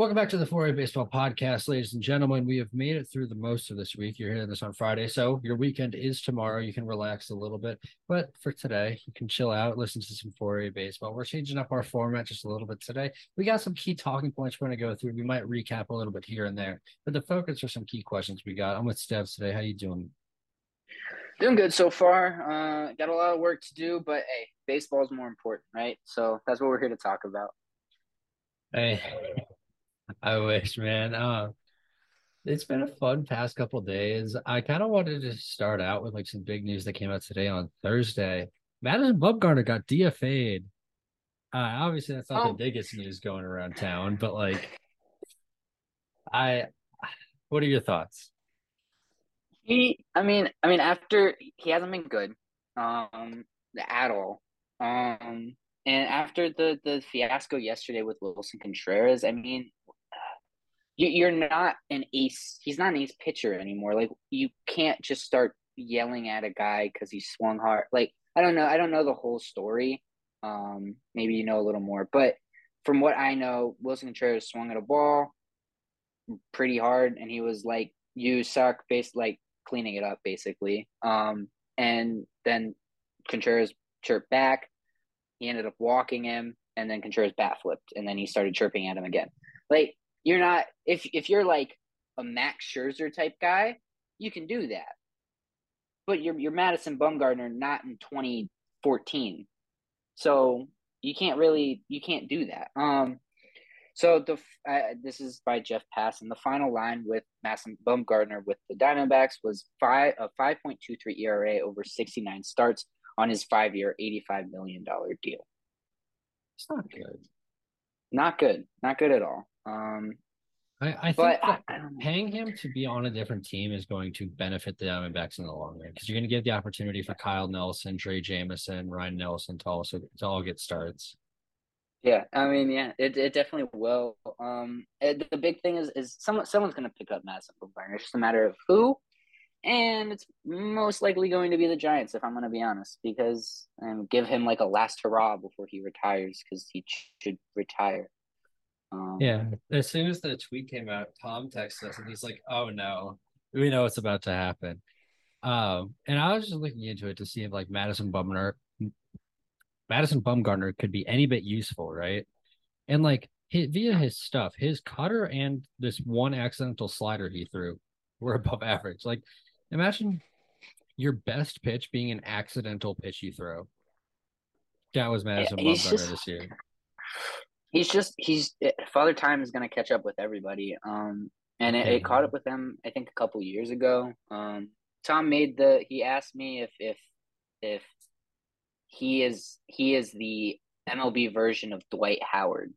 Welcome back to the 4A Baseball Podcast, ladies and gentlemen. We have made it through the most of this week. You're hearing this on Friday, so your weekend is tomorrow. You can relax a little bit, but for today, you can chill out, listen to some 4A baseball. We're changing up our format just a little bit today. We got some key talking points we're going to go through. We might recap a little bit here and there, but the focus are some key questions we got. I'm with Stev today. How you doing? Doing good so far. Uh, got a lot of work to do, but hey, baseball is more important, right? So that's what we're here to talk about. Hey, I wish, man. Uh, it's been a fun past couple days. I kind of wanted to start out with like some big news that came out today on Thursday. Madison Bumgarner got DFA'd. Uh, obviously, that's not oh. the biggest news going around town, but like, I, what are your thoughts? He, I mean, I mean, after he hasn't been good, um, at all. Um, and after the the fiasco yesterday with Willson Contreras, I mean, you, are not an ace. He's not an ace pitcher anymore. Like you can't just start yelling at a guy because he swung hard. Like I don't know. I don't know the whole story. Um, maybe you know a little more, but from what I know, Willson Contreras swung at a ball pretty hard, and he was like, "You suck," based like cleaning it up, basically. Um, and then Contreras chirped back. He ended up walking him, and then Contreras bat flipped, and then he started chirping at him again. Like you're not if if you're like a Max Scherzer type guy, you can do that. But you're you're Madison Bumgarner not in 2014. So you can't really you can't do that. Um so the uh, this is by Jeff Passan, and the final line with Madison Bumgarner with the Diamondbacks was five a five point two three ERA over sixty nine starts on his five year eighty five million dollar deal. It's not good. Not good. Not good at all. Um, I, I think I, paying him to be on a different team is going to benefit the Diamondbacks in the long run because you're going to give the opportunity for Kyle Nelson, Drey Jameson, Ryne Nelson to also to all get starts. Yeah, I mean, yeah, it, it definitely will. Um, it, the big thing is is someone someone's going to pick up Madison Bumgarner. It's just a matter of who, and it's most likely going to be the Giants if I'm going to be honest, because um, give him like a last hurrah before he retires because he should retire. Um, yeah, as soon as the tweet came out, Tom texted us and he's like, "Oh no, we know what's about to happen." Um, and I was just looking into it to see if like Madison Bumgarner, Madison Bumgarner could be any bit useful, right? And like his, via his stuff, his cutter and this one accidental slider he threw were above average. Like, imagine your best pitch being an accidental pitch you throw. That was Madison yeah, Bumgarner just, this year he's just he's Father Time is gonna catch up with everybody. Um, and it, it caught up with them I think a couple years ago. Um, Tom made the he asked me if if if he is he is the MLB version of Dwight Howard,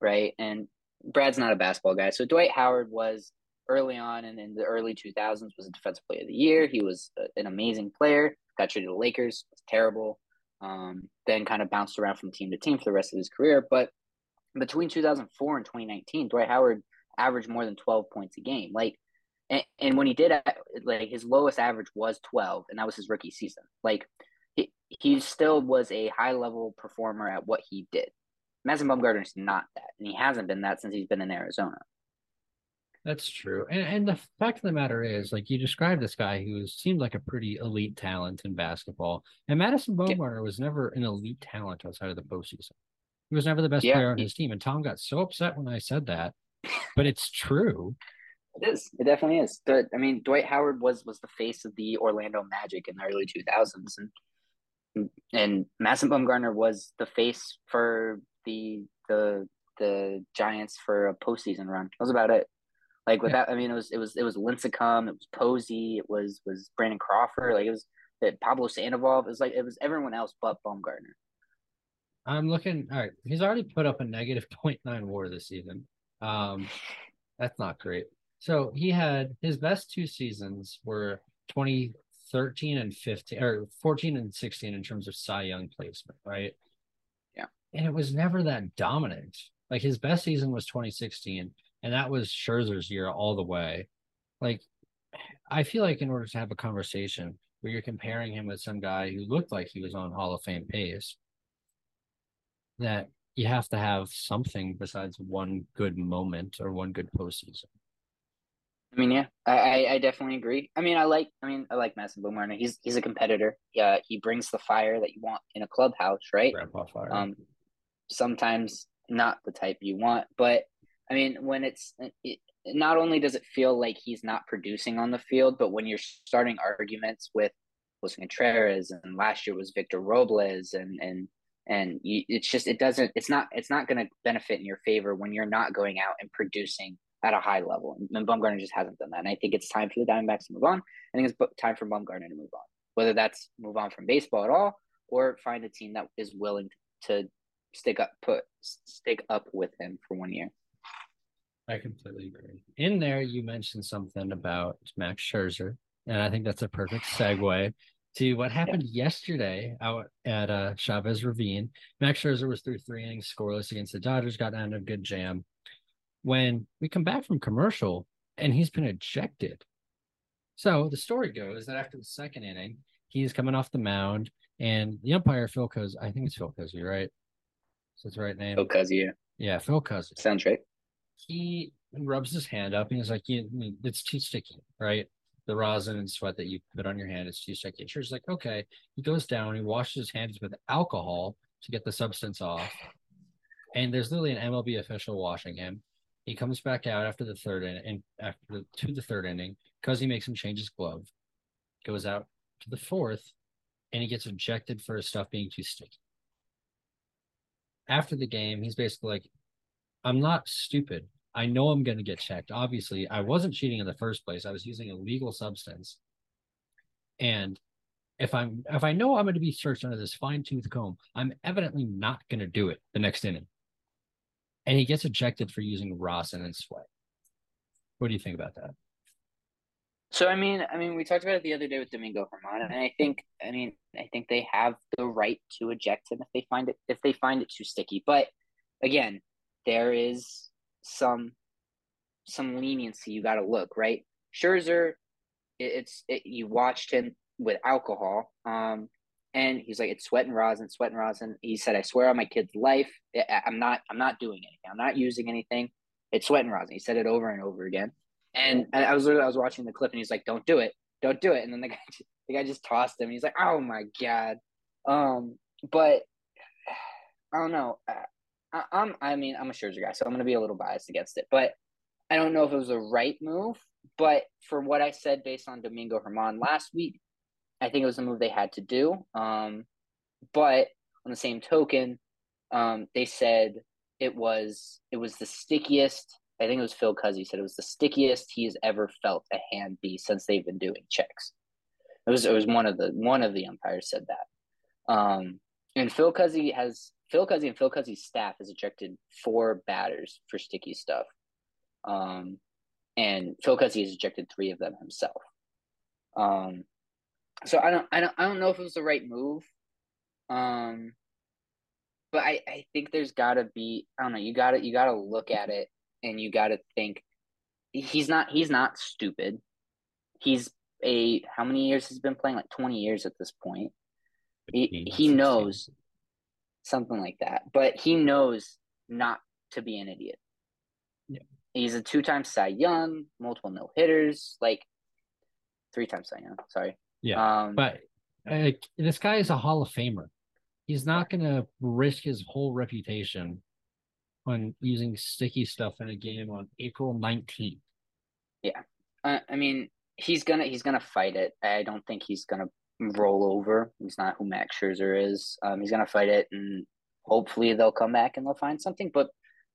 right? And Brad's not a basketball guy, so Dwight Howard was early on and in the early 2000s was a defensive player of the year. He was an amazing player. Got traded to the Lakers, was terrible. Um, then kind of bounced around from team to team for the rest of his career. But between 2004 and 2019, Dwight Howard averaged more than 12 points a game. Like, and, and when he did, like his lowest average was 12, and that was his rookie season. Like, he, he still was a high level performer at what he did. Madison Bumgarner is not that, and he hasn't been that since he's been in Arizona. That's true. And, and the fact of the matter is, like you described this guy who seemed like a pretty elite talent in basketball. And Madison Bumgarner yeah. was never an elite talent outside of the postseason. He was never the best yeah. player on his team. And Tom got so upset when I said that, but it's true. It is. It definitely is. But I mean, Dwight Howard was was the face of the Orlando Magic in the early two thousands, and and Madison Bumgarner was the face for the the the Giants for a postseason run. That was about it. Like without, yeah. I mean, it was it was it was Lincecum, it was Posey, it was was Brandon Crawford, like it was that Pablo Sandoval. It was like it was everyone else but Bumgarner. I'm looking. All right, he's already put up a negative 0.9 WAR this season. Um, that's not great. So he had his best two seasons were 2013 and 15, or 14 and 16 in terms of Cy Young placement, right? Yeah. And it was never that dominant. Like his best season was 2016, and that was Scherzer's year all the way. Like, I feel like in order to have a conversation where you're comparing him with some guy who looked like he was on Hall of Fame pace, that you have to have something besides one good moment or one good postseason. I mean, yeah, I, I definitely agree. I mean, I like, I mean, I like Madison Bumgarner. He's he's a competitor. Yeah, he brings the fire that you want in a clubhouse, right? Grandpa fire. Um, sometimes not the type you want, but I mean, when it's it, not only does it feel like he's not producing on the field, but when you're starting arguments with Willson Contreras and last year was Victor Robles and and and you, it's just it doesn't it's not it's not going to benefit in your favor when you're not going out and producing at a high level. And Bumgarner just hasn't done that. And I think it's time for the Diamondbacks to move on. I think it's time for Bumgarner to move on, whether that's move on from baseball at all or find a team that is willing to stick up put stick up with him for one year. I completely agree. In there, you mentioned something about Max Scherzer, and I think that's a perfect segue to what happened yeah. yesterday out at uh, Chavez Ravine. Max Scherzer was through three innings scoreless against the Dodgers, got down a good jam. When we come back from commercial, and he's been ejected. So the story goes that after the second inning, he's coming off the mound, and the umpire Phil Cuz, I think it's Phil Cuzzi, right? So it's the right name. Phil Cuzzi, yeah. Yeah, Phil Cuzzi. Sounds right. He rubs his hand up and he's like, "It's too sticky, right? The rosin and sweat that you put on your hand is sticky." Sure, he's like, "Okay." He goes down. He washes his hands with alcohol to get the substance off. And there's literally an MLB official washing him. He comes back out after the third inning, and after the, to the third inning because he makes him change his glove. Goes out to the fourth, and he gets ejected for his stuff being too sticky. After the game, he's basically like, "I'm not stupid. I know I'm going to get checked. Obviously, I wasn't cheating in the first place. I was using a legal substance, and if I'm if I know I'm going to be searched under this fine tooth comb, I'm evidently not going to do it the next inning." and he gets ejected for using rosin and sweat. What do you think about that? So I mean, I mean, we talked about it the other day with Domingo Germán, and I think, I mean, I think they have the right to eject him if they find it if they find it too sticky. But again, there is some some leniency you got to look right. Scherzer, it, it's it, you watched him with alcohol. Um, and he's like, "It's sweat and rosin, sweat and rosin." He said, "I swear on my kid's life, I'm not, I'm not doing anything. I'm not using anything. It's sweat and rosin." He said it over and over again. And I was, I was watching the clip, and he's like, "Don't do it, don't do it." And then the guy, the guy just tossed him. He's like, "Oh my god." Um, but I don't know. I'm, I mean, I'm a Scherzer guy, so I'm gonna be a little biased against it. But I don't know if it was the right move. But for what I said based on Domingo Germán last week, I think it was a move they had to do. Um, but on the same token, um, they said it was it was the stickiest. I think it was Phil Cuzzi said it was the stickiest he's ever felt a hand be since they've been doing checks. It was it was one of the one of the umpires said that. Um, and Phil Cuzzi has Phil Cuzzi and Phil Cuzzi's staff has ejected four batters for sticky stuff. Um, and Phil Cuzzi has ejected three of them himself. Um, so I don't I don't I don't know if it was the right move. Um but I, I think there's gotta be I don't know, you gotta you gotta look at it and you gotta think he's not he's not stupid. He's a how many years he's been playing? Like twenty years at this point. He he knows something like that. But he knows not to be an idiot. Yeah. He's a two time Cy Young, multiple no hitters, like three times Cy Young, sorry. Yeah, um, but uh, this guy is a Hall of Famer. He's not going to risk his whole reputation on using sticky stuff in a game on April nineteenth. Yeah, uh, I mean he's gonna he's gonna fight it. I don't think he's gonna roll over. He's not who Max Scherzer is. Um, he's gonna fight it, and hopefully they'll come back and they'll find something. But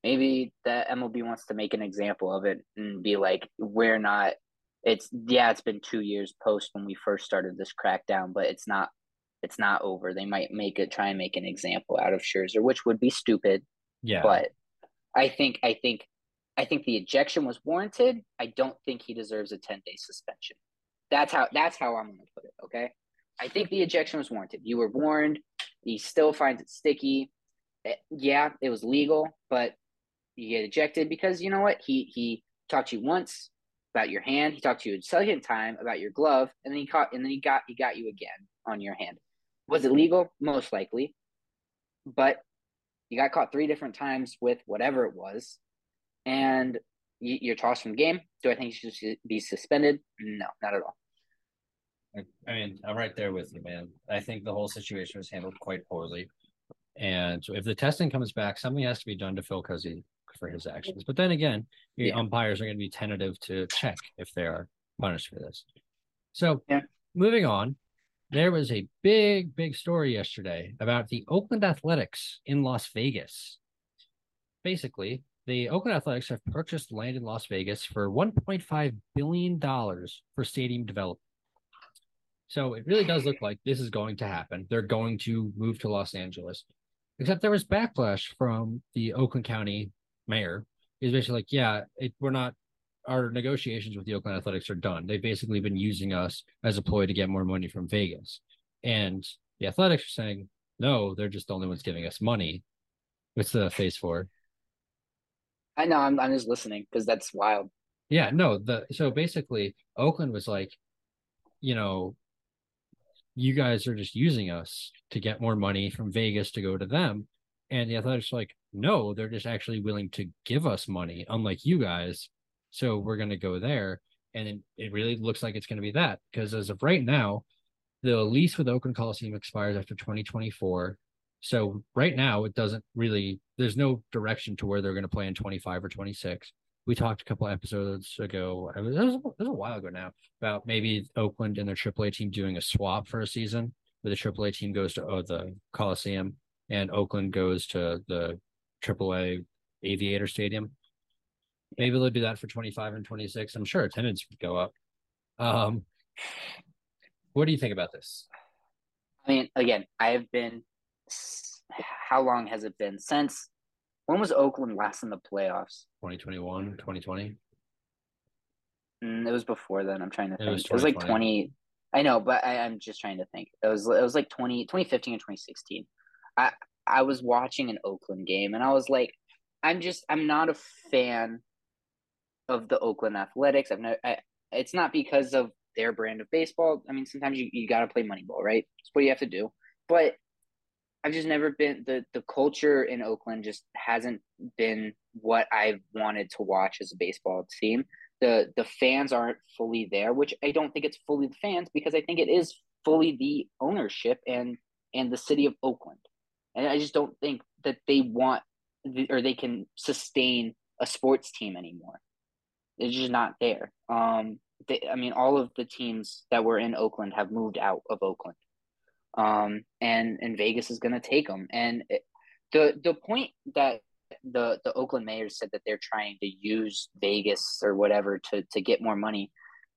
maybe the MLB wants to make an example of it and be like, we're not it's yeah, it's been two years post when we first started this crackdown, but it's not it's not over. They might make it try and make an example out of Scherzer, which would be stupid. Yeah. But I think I think I think the ejection was warranted. I don't think he deserves a 10 day suspension. That's how that's how I'm gonna put it. Okay. I think the ejection was warranted. You were warned. He still finds it sticky. It, eh, yeah, it was legal, but you get ejected because you know what? He he talked to you once, about your hand. He talked to you a second time about your glove, and then he caught, and then he got he got you again on your hand. Was it legal? Most likely, but You got caught three different times with whatever it was, and you're tossed from the game. Do I think you should be suspended? No, not at all. I mean, I'm right there with you, man. I think the whole situation was handled quite poorly. And so if the testing comes back, something has to be done to Phil Cuzzi for his actions. But then again, yeah. umpires are going to be tentative to check if they are punished for this. So yeah. moving on, there was a big, big story yesterday about the Oakland Athletics in Las Vegas. Basically, the Oakland Athletics have purchased land in Las Vegas for $1.5 billion for stadium development. So it really does look like this is going to happen. They're going to move to Los Angeles. Except there was backlash from the Oakland County mayor. He's basically like, yeah, it, we're not, our negotiations with the Oakland Athletics are done. They've basically been using us as a ploy to get more money from Vegas. And the Athletics are saying, no, they're just the only ones giving us money. What's the phase four? I know, I'm, I'm just listening because that's wild. Yeah, no, the so basically Oakland was like, you know, you guys are just using us to get more money from Vegas to go to them. And the Athletics are like, no, they're just actually willing to give us money, unlike you guys. So we're going to go there. And it really looks like it's going to be that because as of right now, the lease with Oakland Coliseum expires after 2024. So right now, it doesn't really, there's no direction to where they're going to play in 25 or 26 we talked a couple episodes ago. It was, it was, it was a while ago now about maybe Oakland and their AAA team doing a swap for a season, where the AAA team goes to oh, the Coliseum and Oakland goes to the AAA Aviator Stadium. Maybe they'll do that for 25 and 26. I'm sure attendance would go up. Um, what do you think about this? I mean, again, I have been. How long has it been since when was Oakland last in the playoffs? 2021, 2020. Mm, it was before then. I'm trying to think. It was, it was like 20. I know, but I, am just trying to think. It was it was like 20, 2015 and 2016. I I was watching an Oakland game and I was like, I'm just I'm not a fan of the Oakland Athletics. I've no. I, it's not because of their brand of baseball. I mean, sometimes you, you got to play Moneyball, right? That's what you have to do. But I've just never been the the culture in Oakland just hasn't been what I've wanted to watch as a baseball team. The the fans aren't fully there, which I don't think it's fully the fans because I think it is fully the ownership and and the city of Oakland. And I just don't think that they want or they can sustain a sports team anymore. It's just not there. Um, they, I mean, all of the teams that were in Oakland have moved out of Oakland um, and and Vegas is going to take them. And it, the the point that the the Oakland Mayor said that they're trying to use Vegas or whatever to to get more money,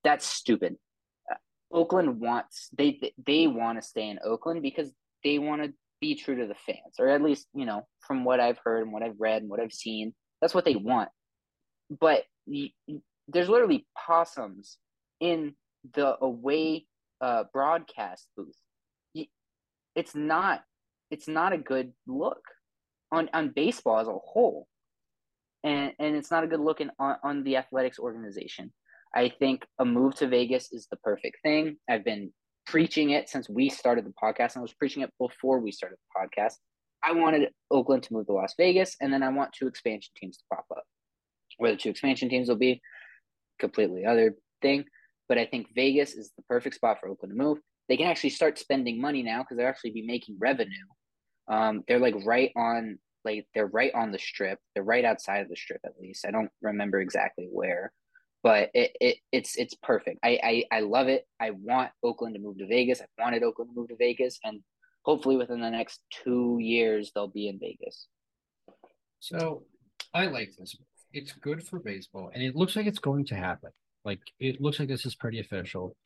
that's stupid. Uh, Oakland wants they they want to stay in Oakland because they want to be true to the fans, or at least you know from what I've heard and what I've read and what I've seen, that's what they want. But there's literally possums in the away uh, broadcast booth it's not it's not a good look on on baseball as a whole. And and it's not a good look in, on, on the athletics organization. I think a move to vegas is the perfect thing. I've been preaching it since we started the podcast and i was preaching it before we started the podcast. I wanted oakland to move to las vegas and then i want two expansion teams to pop up. Where the two expansion teams will be completely other thing. But i think vegas is the perfect spot for oakland to move they can actually start spending money now because they'll actually be making revenue. Um, they're like right on like they're right on the strip. They're right outside of the strip at least. I don't remember exactly where, but it, it it's it's perfect. I, I I love it. I want Oakland to move to Vegas. I wanted Oakland to move to Vegas, and hopefully within the next two years they'll be in Vegas. So I like this. It's good for baseball, and it looks like it's going to happen. Like it looks like this is pretty official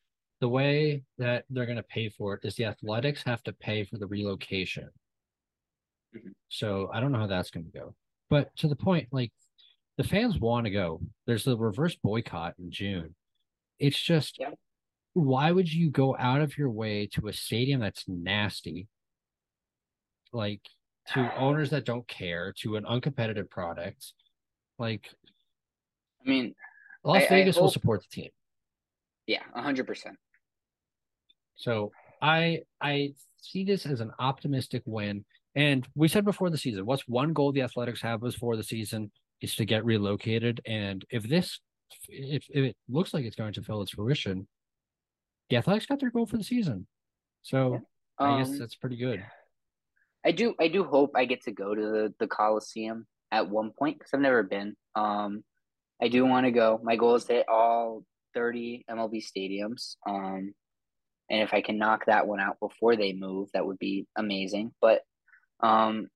the way that they're going to pay for it is the athletics have to pay for the relocation. Mm-hmm. So I don't know how that's going to go. But to the point, like the fans want to go. There's the reverse boycott in June. It's just yeah. why would you go out of your way to a stadium that's nasty? Like to owners that don't care, to an uncompetitive product. Like I mean Las I, Vegas I hope... will support the team. Yeah, hundred percent. So I I see this as an optimistic win. And we said before the season, what's one goal the Athletics have before the season is to get relocated. And if this, if, if it looks like it's going to fill its fruition, the Athletics got their goal for the season. So um, I guess um, that's pretty good. I do, I do hope I get to go to the, the Coliseum at one point because I've never been. Um, I do want to go. My goal is to hit all 30 MLB stadiums. Um, and if I can knock that one out before they move, that would be amazing. But um,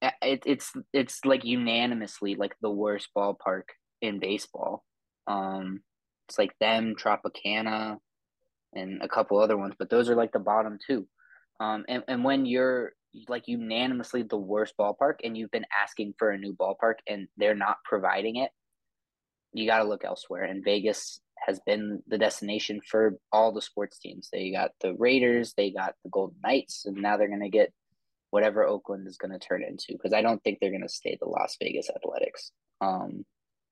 it, it's it's like unanimously like the worst ballpark in baseball. Um, it's like them, Tropicana, and a couple other ones, but those are like the bottom two. Um, and and when you're like unanimously the worst ballpark, and you've been asking for a new ballpark, and they're not providing it, you got to look elsewhere. And Vegas has been the destination for all the sports teams. They got the Raiders, they got the Golden Knights, and now they're going to get whatever Oakland is going to turn into because I don't think they're going to stay the Las Vegas Athletics. Um,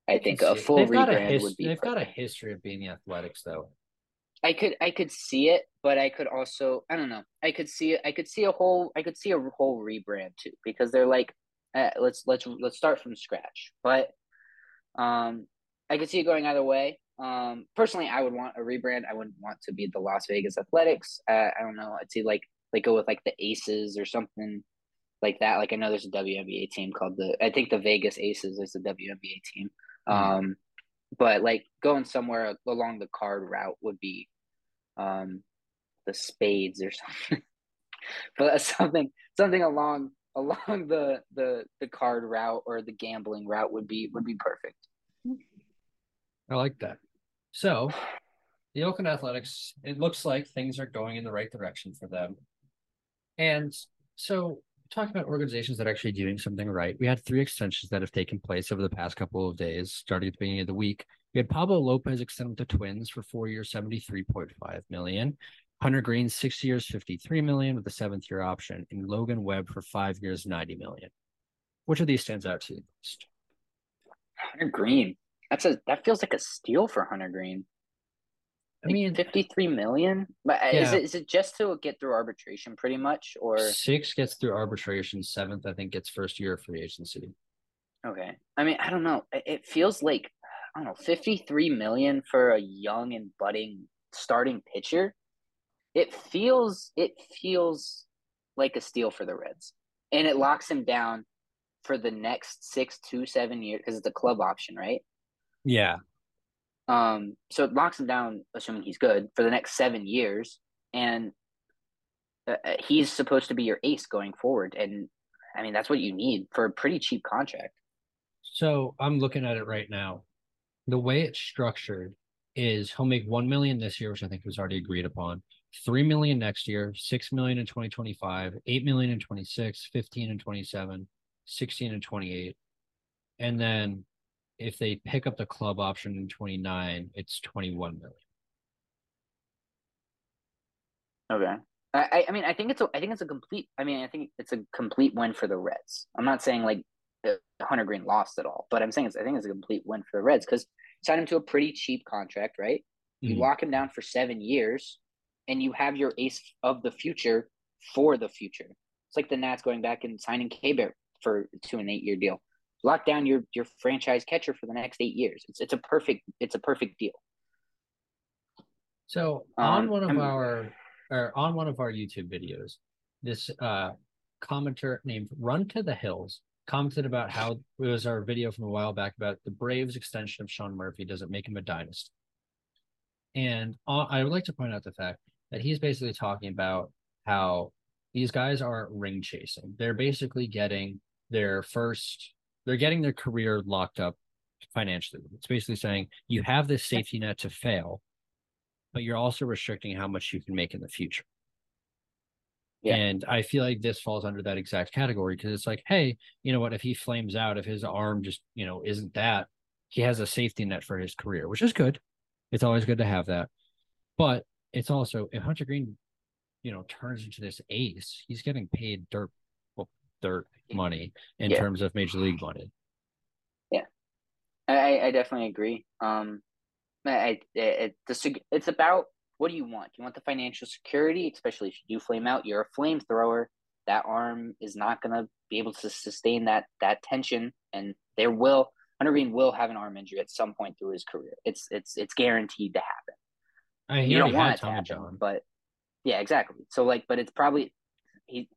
I think a full rebrand his- would be. They've perfect. got a history of being the Athletics, though. I could I could see it, but I could also I don't know. I could see. I could see a whole I could see a whole rebrand too because they're like, uh, let's let's let's start from scratch. But um, I could see it going either way. Um, personally, I would want a rebrand. I wouldn't want to be the Las Vegas Athletics. Uh, I don't know. I'd see like like go with like the Aces or something like that. Like I know there's a WNBA team called the I think the Vegas Aces is the WNBA team. Mm-hmm. Um, but like going somewhere along the card route would be um the Spades or something. but something something along along the the the card route or the gambling route would be would be perfect. I like that. So, the Oakland Athletics, it looks like things are going in the right direction for them. And so, talking about organizations that are actually doing something right, we had three extensions that have taken place over the past couple of days, starting at the beginning of the week. We had Pablo Lopez extend with the Twins for four years, seventy-three point five million. Hunter Greene, six years, fifty-three million with a seventh year option, and Logan Webb for five years, ninety million. Which of these stands out to you most? Hunter Greene. That's a that feels like a steal for Hunter Greene. I mean, fifty three million. But uh, yeah. is it is it just to get through arbitration, pretty much, or six gets through arbitration, seventh I think gets first year of free agency. Okay, I mean, I don't know. It feels like I don't know, fifty three million for a young and budding starting pitcher. It feels it feels like a steal for the Reds, and it locks him down for the next six to seven years because it's a club option, right? Yeah. Um, so it locks him down, assuming he's good, for the next seven years, and uh, uh, he's supposed to be your ace going forward. And I mean, that's what you need for a pretty cheap contract. So I'm looking at it right now. The way it's structured is he'll make one million this year, which I think was already agreed upon. Three million next year, six million in 2025, eight million in 26, 15 and 27, 16 and 28. And then if they pick up the club option in 29, it's 21 million. Okay. I, I mean, I think it's a, I think it's a complete. I mean, I think it's a complete win for the Reds. I'm not saying like Hunter Greene lost at all, but I'm saying it's, I think it's a complete win for the Reds because sign him to a pretty cheap contract, right? You mm-hmm. lock him down for seven years, and you have your ace of the future for the future. It's like the Nats going back and signing Keibert for to an eight year deal lock down your your franchise catcher for the next eight years. It's it's a perfect it's a perfect deal. So on um, one of I'm, our or on one of our YouTube videos, this uh commenter named Run to the Hills commented about how it was our video from a while back about the Braves extension of Sean Murphy doesn't make him a dynasty. And I would like to point out the fact that he's basically talking about how these guys are ring chasing. They're basically getting their first they're getting their career locked up financially. It's basically saying you have this safety net to fail, but you're also restricting how much you can make in the future. Yeah. And I feel like this falls under that exact category because it's like, hey, you know what? If he flames out, if his arm just, you know, isn't that, he has a safety net for his career, which is good. It's always good to have that. But it's also, if Hunter Greene, you know, turns into this ace, he's getting paid dirt dirt money in yeah. terms of major league money. Yeah, I, I definitely agree. Um, I, it, it, it's about what do you want? You want the financial security, especially if you do flame out. You're a flamethrower. that arm is not going to be able to sustain that that tension, and there will Hunter Greene will have an arm injury at some point through his career. It's it's it's guaranteed to happen. I mean, you don't want it to happen, John. but yeah, exactly. So like, but it's probably he.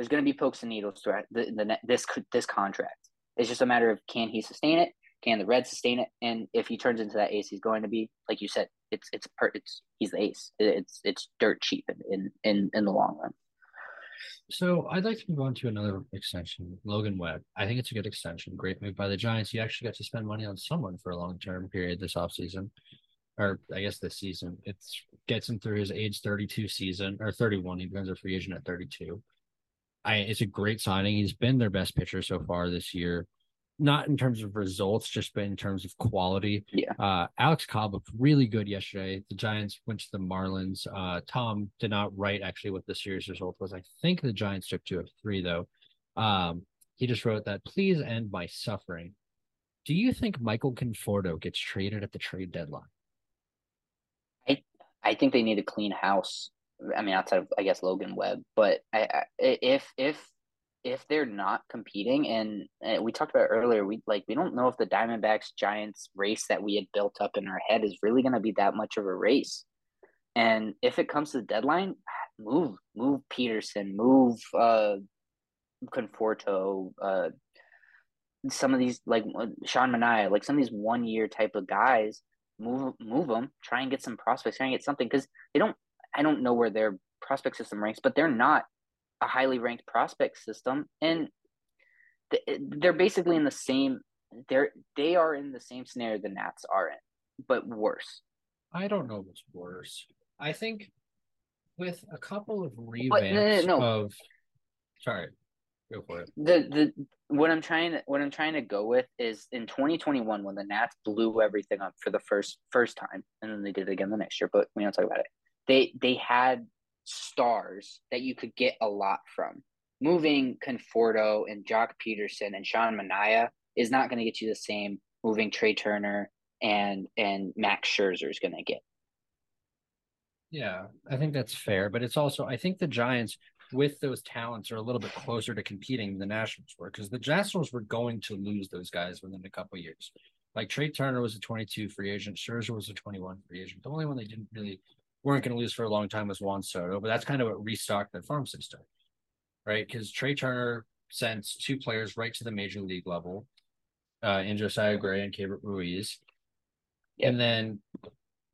There's going to be pokes and needles throughout the, the this this contract. It's just a matter of can he sustain it? Can the Reds sustain it? And if he turns into that ace, he's going to be like you said. It's it's it's he's the ace. It's it's dirt cheap in in in the long run. So I'd like to move on to another extension, Logan Webb. I think it's a good extension. Great move by the Giants. You actually got to spend money on someone for a long term period this offseason. Or I guess this season. It gets him through his age 32 season or 31. He becomes a free agent at 32. I it's a great signing. He's been their best pitcher so far this year not in terms of results, just but in terms of quality. Yeah. Uh, Alex Cobb looked really good yesterday. The Giants went to the Marlins. Uh, Tom did not write actually what the series result was. I think the Giants took two of three though. Um, he just wrote that please end my suffering. Do you think Michael Conforto gets traded at the trade deadline? I I think they need a clean house. I mean, outside of I guess Logan Webb, but I, I if if if they're not competing and, and, we talked about earlier we like we don't know if the diamondbacks giants race that we had built up in our head is really going to be that much of a race. And if it comes to the deadline move move pederson move uh conforto uh some of these like uh, sean Manaea, like some of these one year type of guys move move them try and get some prospects try and get something because they don't i don't know where their prospect system ranks but they're not a highly ranked prospect system, and they're basically in the same. They're they are in the same scenario the Nats are in, but worse. I don't know what's worse. I think with a couple of revamps but, no, no, no. of sorry, go for it. The the what I'm trying to what I'm trying to go with is in 2021 when the Nats blew everything up for the first first time, and then they did it again the next year. But we don't talk about it. They they had stars that you could get a lot from. Moving Conforto and Joc Pederson and Sean Manaea is not going to get you the same moving Trea Turner and and Max Scherzer is going to get. Yeah, I think that's fair, but it's also I think the Giants with those talents are a little bit closer to competing than the Nationals were because the Nationals were going to lose those guys within a couple years. Like Trea Turner was a 22 free agent, Scherzer was a 21 free agent. The only one they didn't really weren't going to lose for a long time was Juan Soto, but that's kind of what restocked the farm system, right? Because Trea Turner sends two players right to the major league level, uh, in Josiah Gray and Keibert Ruiz. Yep. And then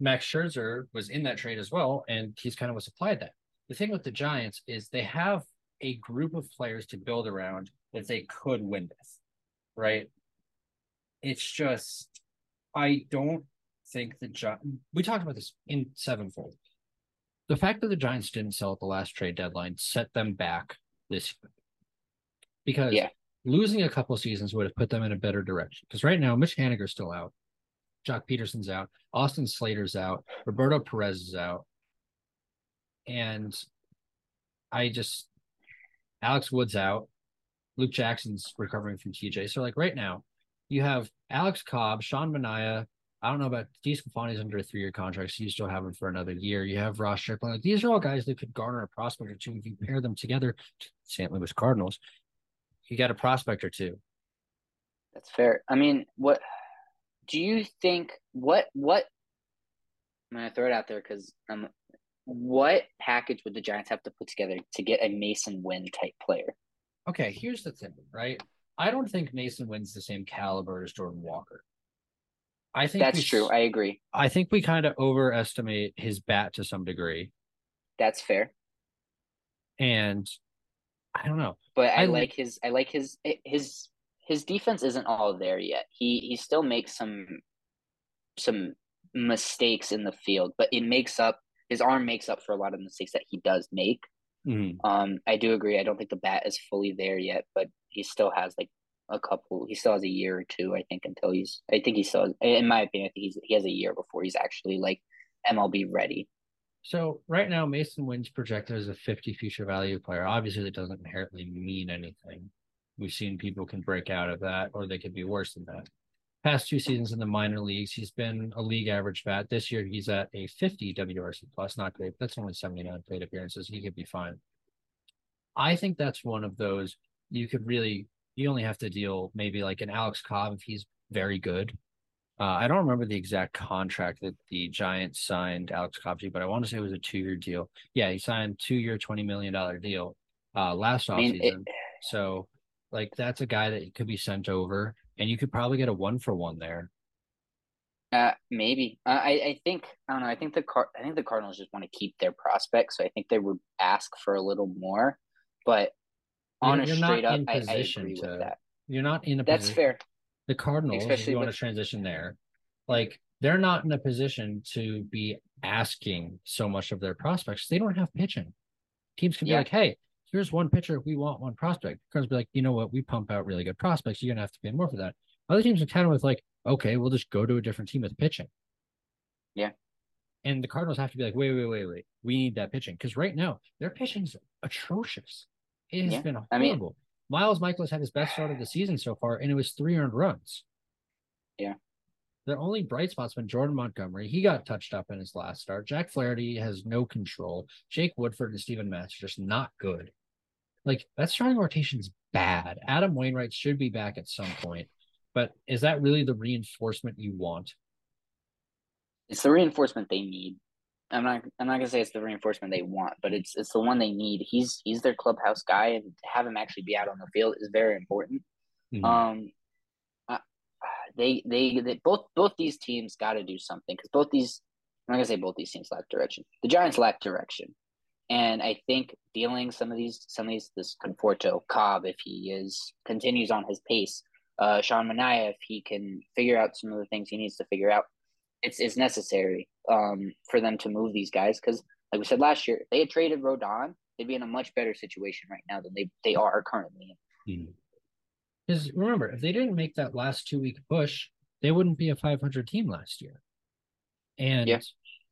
Max Scherzer was in that trade as well, and he's kind of was supplied that. The thing with the Giants is they have a group of players to build around that they could win with, right? It's just I don't think the Giants, we talked about this in sevenfold. The fact that the Giants didn't sell at the last trade deadline set them back this year. Because yeah. losing a couple seasons would have put them in a better direction. Because right now, Mitch Haniger's still out. Joc Pederson's out. Austin Slater's out. Roberto Perez is out. And I just, Alex Wood's out. Luke Jackson's recovering from TJ. So, like right now, you have Alex Cobb, Sean Manaea, I don't know about DeSclafani's under a three year contract, so you still have him for another year. You have Ross Stripling. Like these are all guys that could garner a prospect or two. If you pair them together, St. Louis Cardinals, you got a prospect or two. That's fair. I mean, what do you think? What what? I'm gonna throw it out there because um, what package would the Giants have to put together to get a Masyn Winn type player? Okay, here's the thing, right? I don't think Masyn Winn's the same caliber as Jordan Walker. I think that's we, true. I agree. I think we kind of overestimate his bat to some degree. That's fair. And I don't know. But I, I like his I like his his his defense isn't all there yet. He he still makes some some mistakes in the field, but it makes up his arm makes up for a lot of mistakes that he does make. Mm-hmm. Um, I do agree. I don't think the bat is fully there yet, but he still has like a couple. He still has a year or two, I think, until he's. I think he still, in my opinion, I think he's he has a year before he's actually like MLB ready. So right now, Masyn Winn's projected as a 50 future value player. Obviously, that doesn't inherently mean anything. We've seen people can break out of that, or they could be worse than that. Past two seasons in the minor leagues, he's been a league average bat. This year, he's at a 50 WRC plus. Not great. But that's only 79 plate appearances. He could be fine. I think that's one of those you could really you only have to deal maybe like an Alex Cobb if he's very good. Uh, I don't remember the exact contract that the Giants signed Alex Cobb to, but I want to say it was a two-year deal. Yeah, he signed two-year, twenty million dollar deal uh, last I mean, offseason. It... So, like, that's a guy that could be sent over, and you could probably get a one for one there. Uh, maybe. Uh, I I think I don't know. I think the car. I think the Cardinals just want to keep their prospects, so I think they would ask for a little more. But on you're, a straight up, I, I, agree to, with that. You're not in a. That's position. fair. The Cardinals, Especially if you with... want to transition there, like they're not in a position to be asking so much of their prospects. They don't have pitching. Teams can be yeah. like, "Hey, here's one pitcher. We want one prospect." Cardinals be like, "You know what? We pump out really good prospects. You're gonna have to pay more for that." Other teams are kind of with like, "Okay, we'll just go to a different team with pitching." Yeah. And the Cardinals have to be like, wait, wait, wait, wait. We need that pitching because right now their pitching's atrocious. It has yeah. been horrible. I mean, Miles Mikolas had his best start of the season so far, and it was three earned runs. Yeah. The only bright spots been Jordan Montgomery. He got touched up in his last start. Jack Flaherty has no control. Jake Woodford and Steven Matz are just not good. Like that starting rotation's bad. Adam Wainwright should be back at some point, but is that really the reinforcement you want? It's the reinforcement they need. I'm not I'm not gonna say it's the reinforcement they want, but it's it's the one they need. He's he's their clubhouse guy, and to have him actually be out on the field is very important. Mm-hmm. Um, they, they they both both these teams got to do something because both these I'm not gonna say both these teams lack direction. The Giants lack direction, and I think dealing some of these some of these this Conforto Cobb if he is continues on his pace, uh, Sean Manaea if he can figure out some of the things he needs to figure out it's it's necessary um, for them to move these guys because, like we said last year, if they had traded Rodon, they'd be in a much better situation right now than they they are currently. Because mm-hmm. remember, if they didn't make that last two week push, they wouldn't be a 500 team last year. And yeah.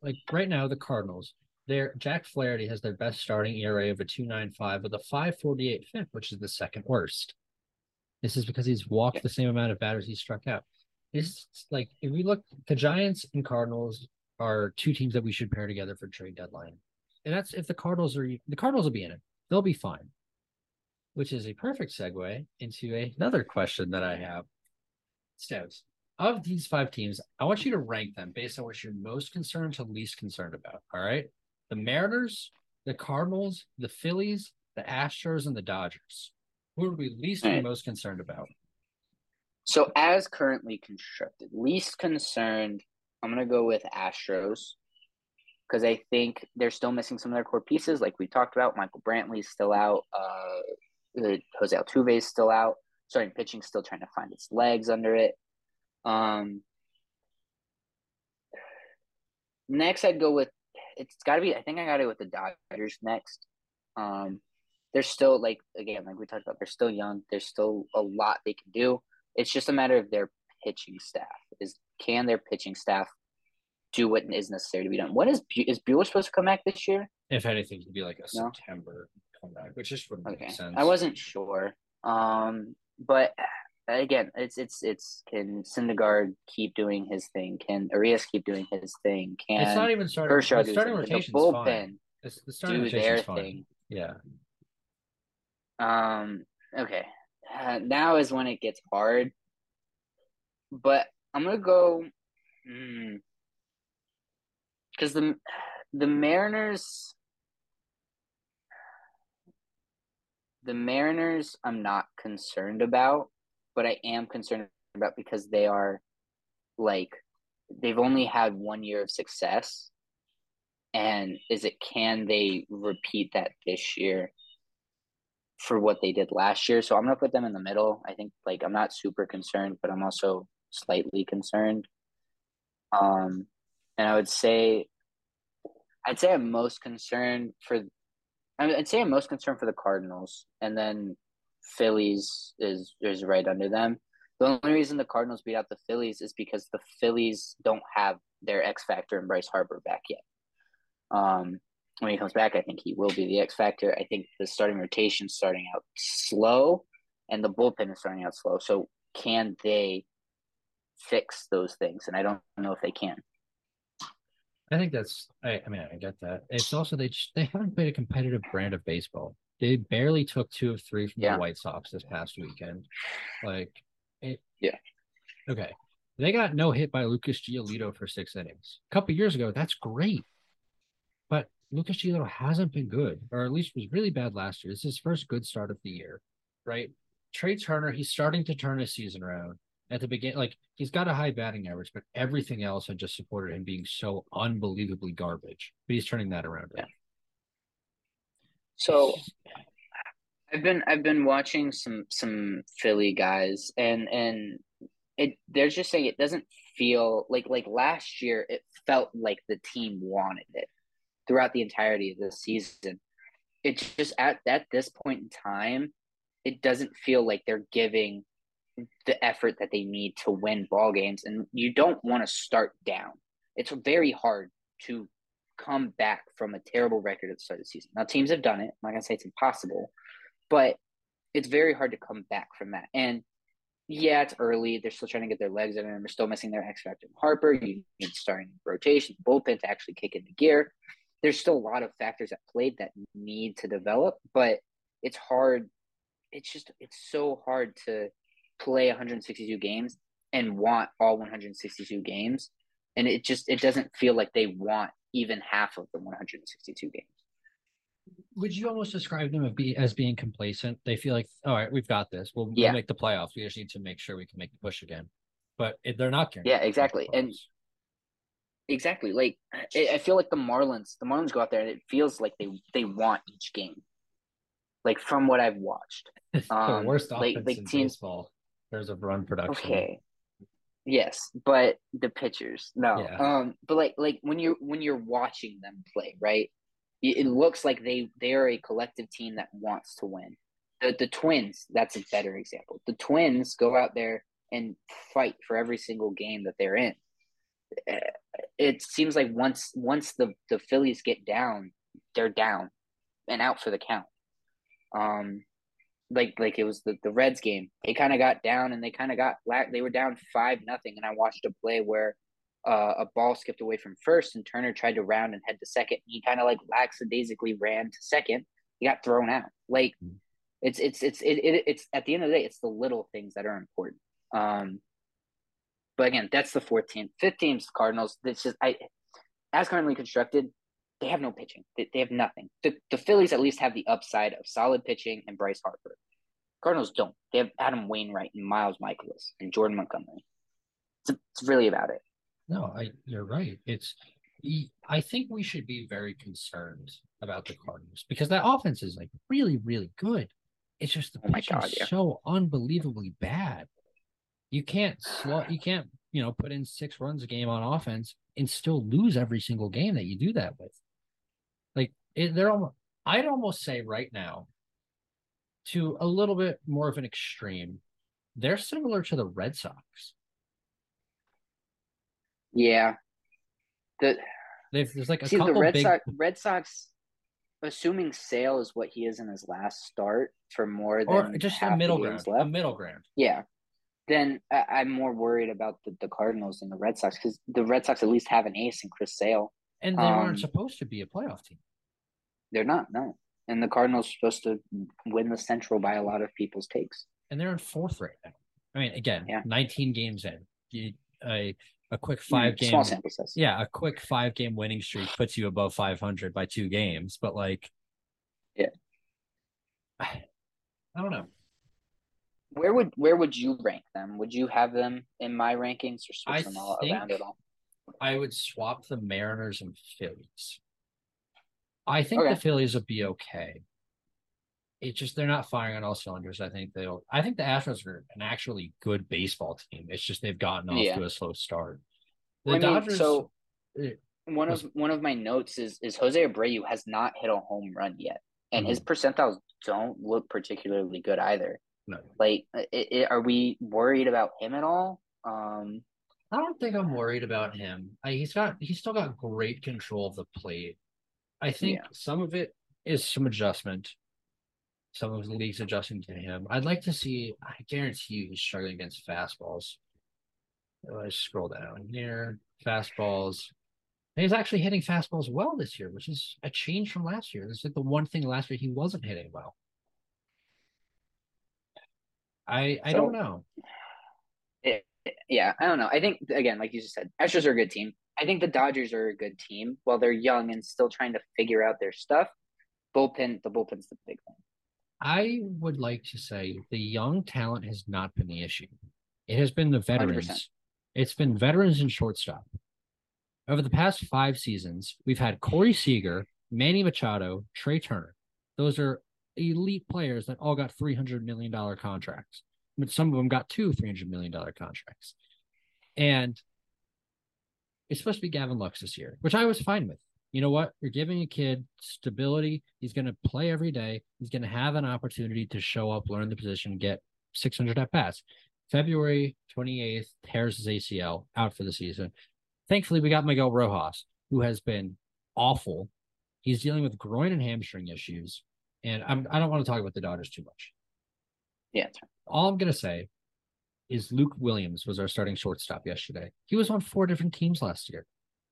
like right now, the Cardinals, their Jack Flaherty has their best starting ERA of a 2.95 with a 5.48 fifth, which is the second worst. This is because he's walked yeah. the same amount of batters he struck out. It's like if we look, the Giants and Cardinals are two teams that we should pair together for trade deadline, and that's if the Cardinals are the Cardinals will be in it. They'll be fine. Which is a perfect segue into another question that I have. Steps of these five teams, I want you to rank them based on what you're most concerned to least concerned about. All right. The Mariners, the Cardinals, the Phillies, the Astros, and the Dodgers. Who are we least and most concerned about? So as currently constructed, least concerned, I'm gonna go with Astros because I think they're still missing some of their core pieces, like we talked about. Michael Brantley's still out. Uh, Jose Altuve's still out. Starting pitching still trying to find its legs under it. Um, next, I'd go with it's got to be. I think I got it with the Dodgers next. Um, they're still like again, like we talked about, they're still young. There's still a lot they can do. It's just a matter of their pitching staff. Is can their pitching staff do what is necessary to be done? When is is Buehler supposed to come back this year? If anything, to be like a no? September comeback, which just wouldn't okay. make sense. I wasn't sure. Um, but again, it's it's it's can Syndergaard keep doing his thing? Can Urias keep doing his thing? Can it's not even starting. Kershaw the starting rotation the bullpen fine. It's, the starting do their fine. thing? Yeah. Um. Okay uh, now is when it gets hard. But I'm gonna go because mm, the the Mariners the Mariners I'm not concerned about, but I am concerned about because they are like they've only had one year of success. And is it can they repeat that this year? for what they did last year. So I'm gonna put them in the middle. I think like I'm not super concerned, but I'm also slightly concerned. Um, and I would say, I'd say I'm most concerned for, I mean, I'd say I'm most concerned for the Cardinals, and then Phillies is is right under them. The only reason the Cardinals beat out the Phillies is because the Phillies don't have their X factor and Bryce Harper back yet. Um, when he comes back, I think he will be the X factor. I think the starting rotation starting out slow, and the bullpen is starting out slow. So can they fix those things? And I don't know if they can. I think that's. I, I mean, I get that. It's also they they haven't played a competitive brand of baseball. they barely took two of three from Yeah. the White Sox this past weekend. Like it Yeah. Okay. They got no hit by Lucas Giolito for six innings. A couple years ago, that's great. But Lucas Giolito hasn't been good, or at least was really bad last year. This is his first good start of the year, right? Trea Turner, he's starting to turn his season around. At the beginning, like he's got a high batting average, but everything else had just supported him being so unbelievably garbage. But he's turning that around. Yeah. So I've been I've been watching some some Philly guys and and it they're just saying it doesn't feel like like last year it felt like the team wanted it throughout the entirety of the season. It's just at at this point in time, it doesn't feel like they're giving the effort that they need to win ball games and you don't want to start down. It's very hard to come back from a terrible record at the start of the season. Now teams have done it. I'm not gonna say it's impossible, but it's very hard to come back from that. And yeah, it's early. They're still trying to get their legs in, and they're still missing their X factor. Harper, you need starting rotation, bullpen to actually kick into gear. There's still a lot of factors at play that need to develop, but it's hard. It's just it's so hard to play 162 games and want all 162 games, and it just it doesn't feel like they want even half of the 162 games. Would you almost describe them as, be, as being complacent? They feel like, all right, we've got this. We'll, Yeah. we'll make the playoffs. We just need to make sure we can make the push again. But they're not guaranteed Yeah, exactly. And. Exactly. Like I, I feel like the Marlins, the Marlins go out there and it feels like they they want each game. Like from what I've watched. the um, worst like- offense like in teams- baseball. A run production. Okay. Yes, but the pitchers, no. Yeah. Um, but like like when you're when you're watching them play, right? It, looks like they they are a collective team that wants to win. The the Twins, that's a better example. The Twins go out there and fight for every single game that they're in. Uh, It seems like once once the the Phillies get down, they're down and out for the count. Um, like like it was the, the Reds game. They kind of got down and they kind of got they were down five nothing. And I watched a play where uh, a ball skipped away from first and Turner tried to round and head to second. He kind of like lackadaisically ran to second. He got thrown out. Like Mm. it's it's it's it, it it's at the end of the day, it's the little things that are important. Um, but again, that's the fourth team. Fifth team's Cardinals. It's just I as currently constructed, they have no pitching. They, they have nothing. The, the Phillies at least have the upside of solid pitching and Bryce Harper. Cardinals don't. They have Adam Wainwright and Miles Mikolas and Jordan Montgomery. It's, it's really about it. No, I you're right. It's I think we should be very concerned about the Cardinals because that offense is like really, really good. It's just the Oh pitching God, is yeah. so unbelievably bad. You can't slow, you can't, you know, put in six runs a game on offense and still lose every single game that you do that with. Like it, they're almost I'd almost say right now, to a little bit more of an extreme, they're similar to the Red Sox. Yeah. The They've there's like a see the Red big Sox Red Sox assuming Sale is what he is in his last start for more than or just a middle ground, a middle ground. Yeah. Then I, I'm more worried about the, the Cardinals than the Red Sox because the Red Sox at least have an ace in Chris Sale. And they Um, weren't supposed to be a playoff team. They're not, no. And the Cardinals are supposed to win the Central by a lot of people's takes. And they're in fourth right now. I mean, again, Yeah. 19 games in. You, a a quick five Mm, game small sample size. yeah, a quick five game winning streak puts you above 500 by two games, but like Yeah. I don't know. Where would where would you rank them? Would you have them in my rankings or switch I them all around at all? I would swap the Mariners and Phillies. I think Okay. the Phillies will be okay. It's just they're not firing on all cylinders. I think they'll. I think the Astros are an actually good baseball team. It's just they've gotten off Yeah. to a slow start. The I mean, so eh, one of one of my notes is is Jose Abreu has not hit a home run yet, and his percentiles don't look particularly good either. no, Like, i i are we worried about him at all? Um, I don't think I'm worried about him. I, he's got he's still got great control of the plate. I think Yeah. some of it is some adjustment. Some of the league's adjusting to him. I'd like to see. I guarantee you, he's struggling against fastballs. Let's scroll down here. Fastballs. And he's actually hitting fastballs well this year, which is a change from last year. This is like the one thing last year he wasn't hitting well. I I so, don't know. It, yeah, I don't know. I think again, like you just said, Astros are a good team. I think the Dodgers are a good team. While they're young and still trying to figure out their stuff, bullpen the bullpen's the big thing. I would like to say the young talent has not been the issue. It has been the veterans. 100%. It's been veterans and shortstop. Over the past five seasons, we've had Corey Seager, Manny Machado, Trea Turner. Those are elite players that all got $300 million contracts. But some of them got two $300 million contracts. And it's supposed to be Gavin Lux this year, which I was fine with. You know what? You're giving a kid stability. He's going to play every day. He's going to have an opportunity to show up, learn the position, get 600 at bats. February 28th, tears his ACL out for the season. Thankfully, we got Miguel Rojas, who has been awful. He's dealing with groin and hamstring issues. And I'm, I don't want to talk about the Dodgers too much. Yeah. All I'm going to say is Luke Williams was our starting shortstop yesterday. He was on four different teams last year.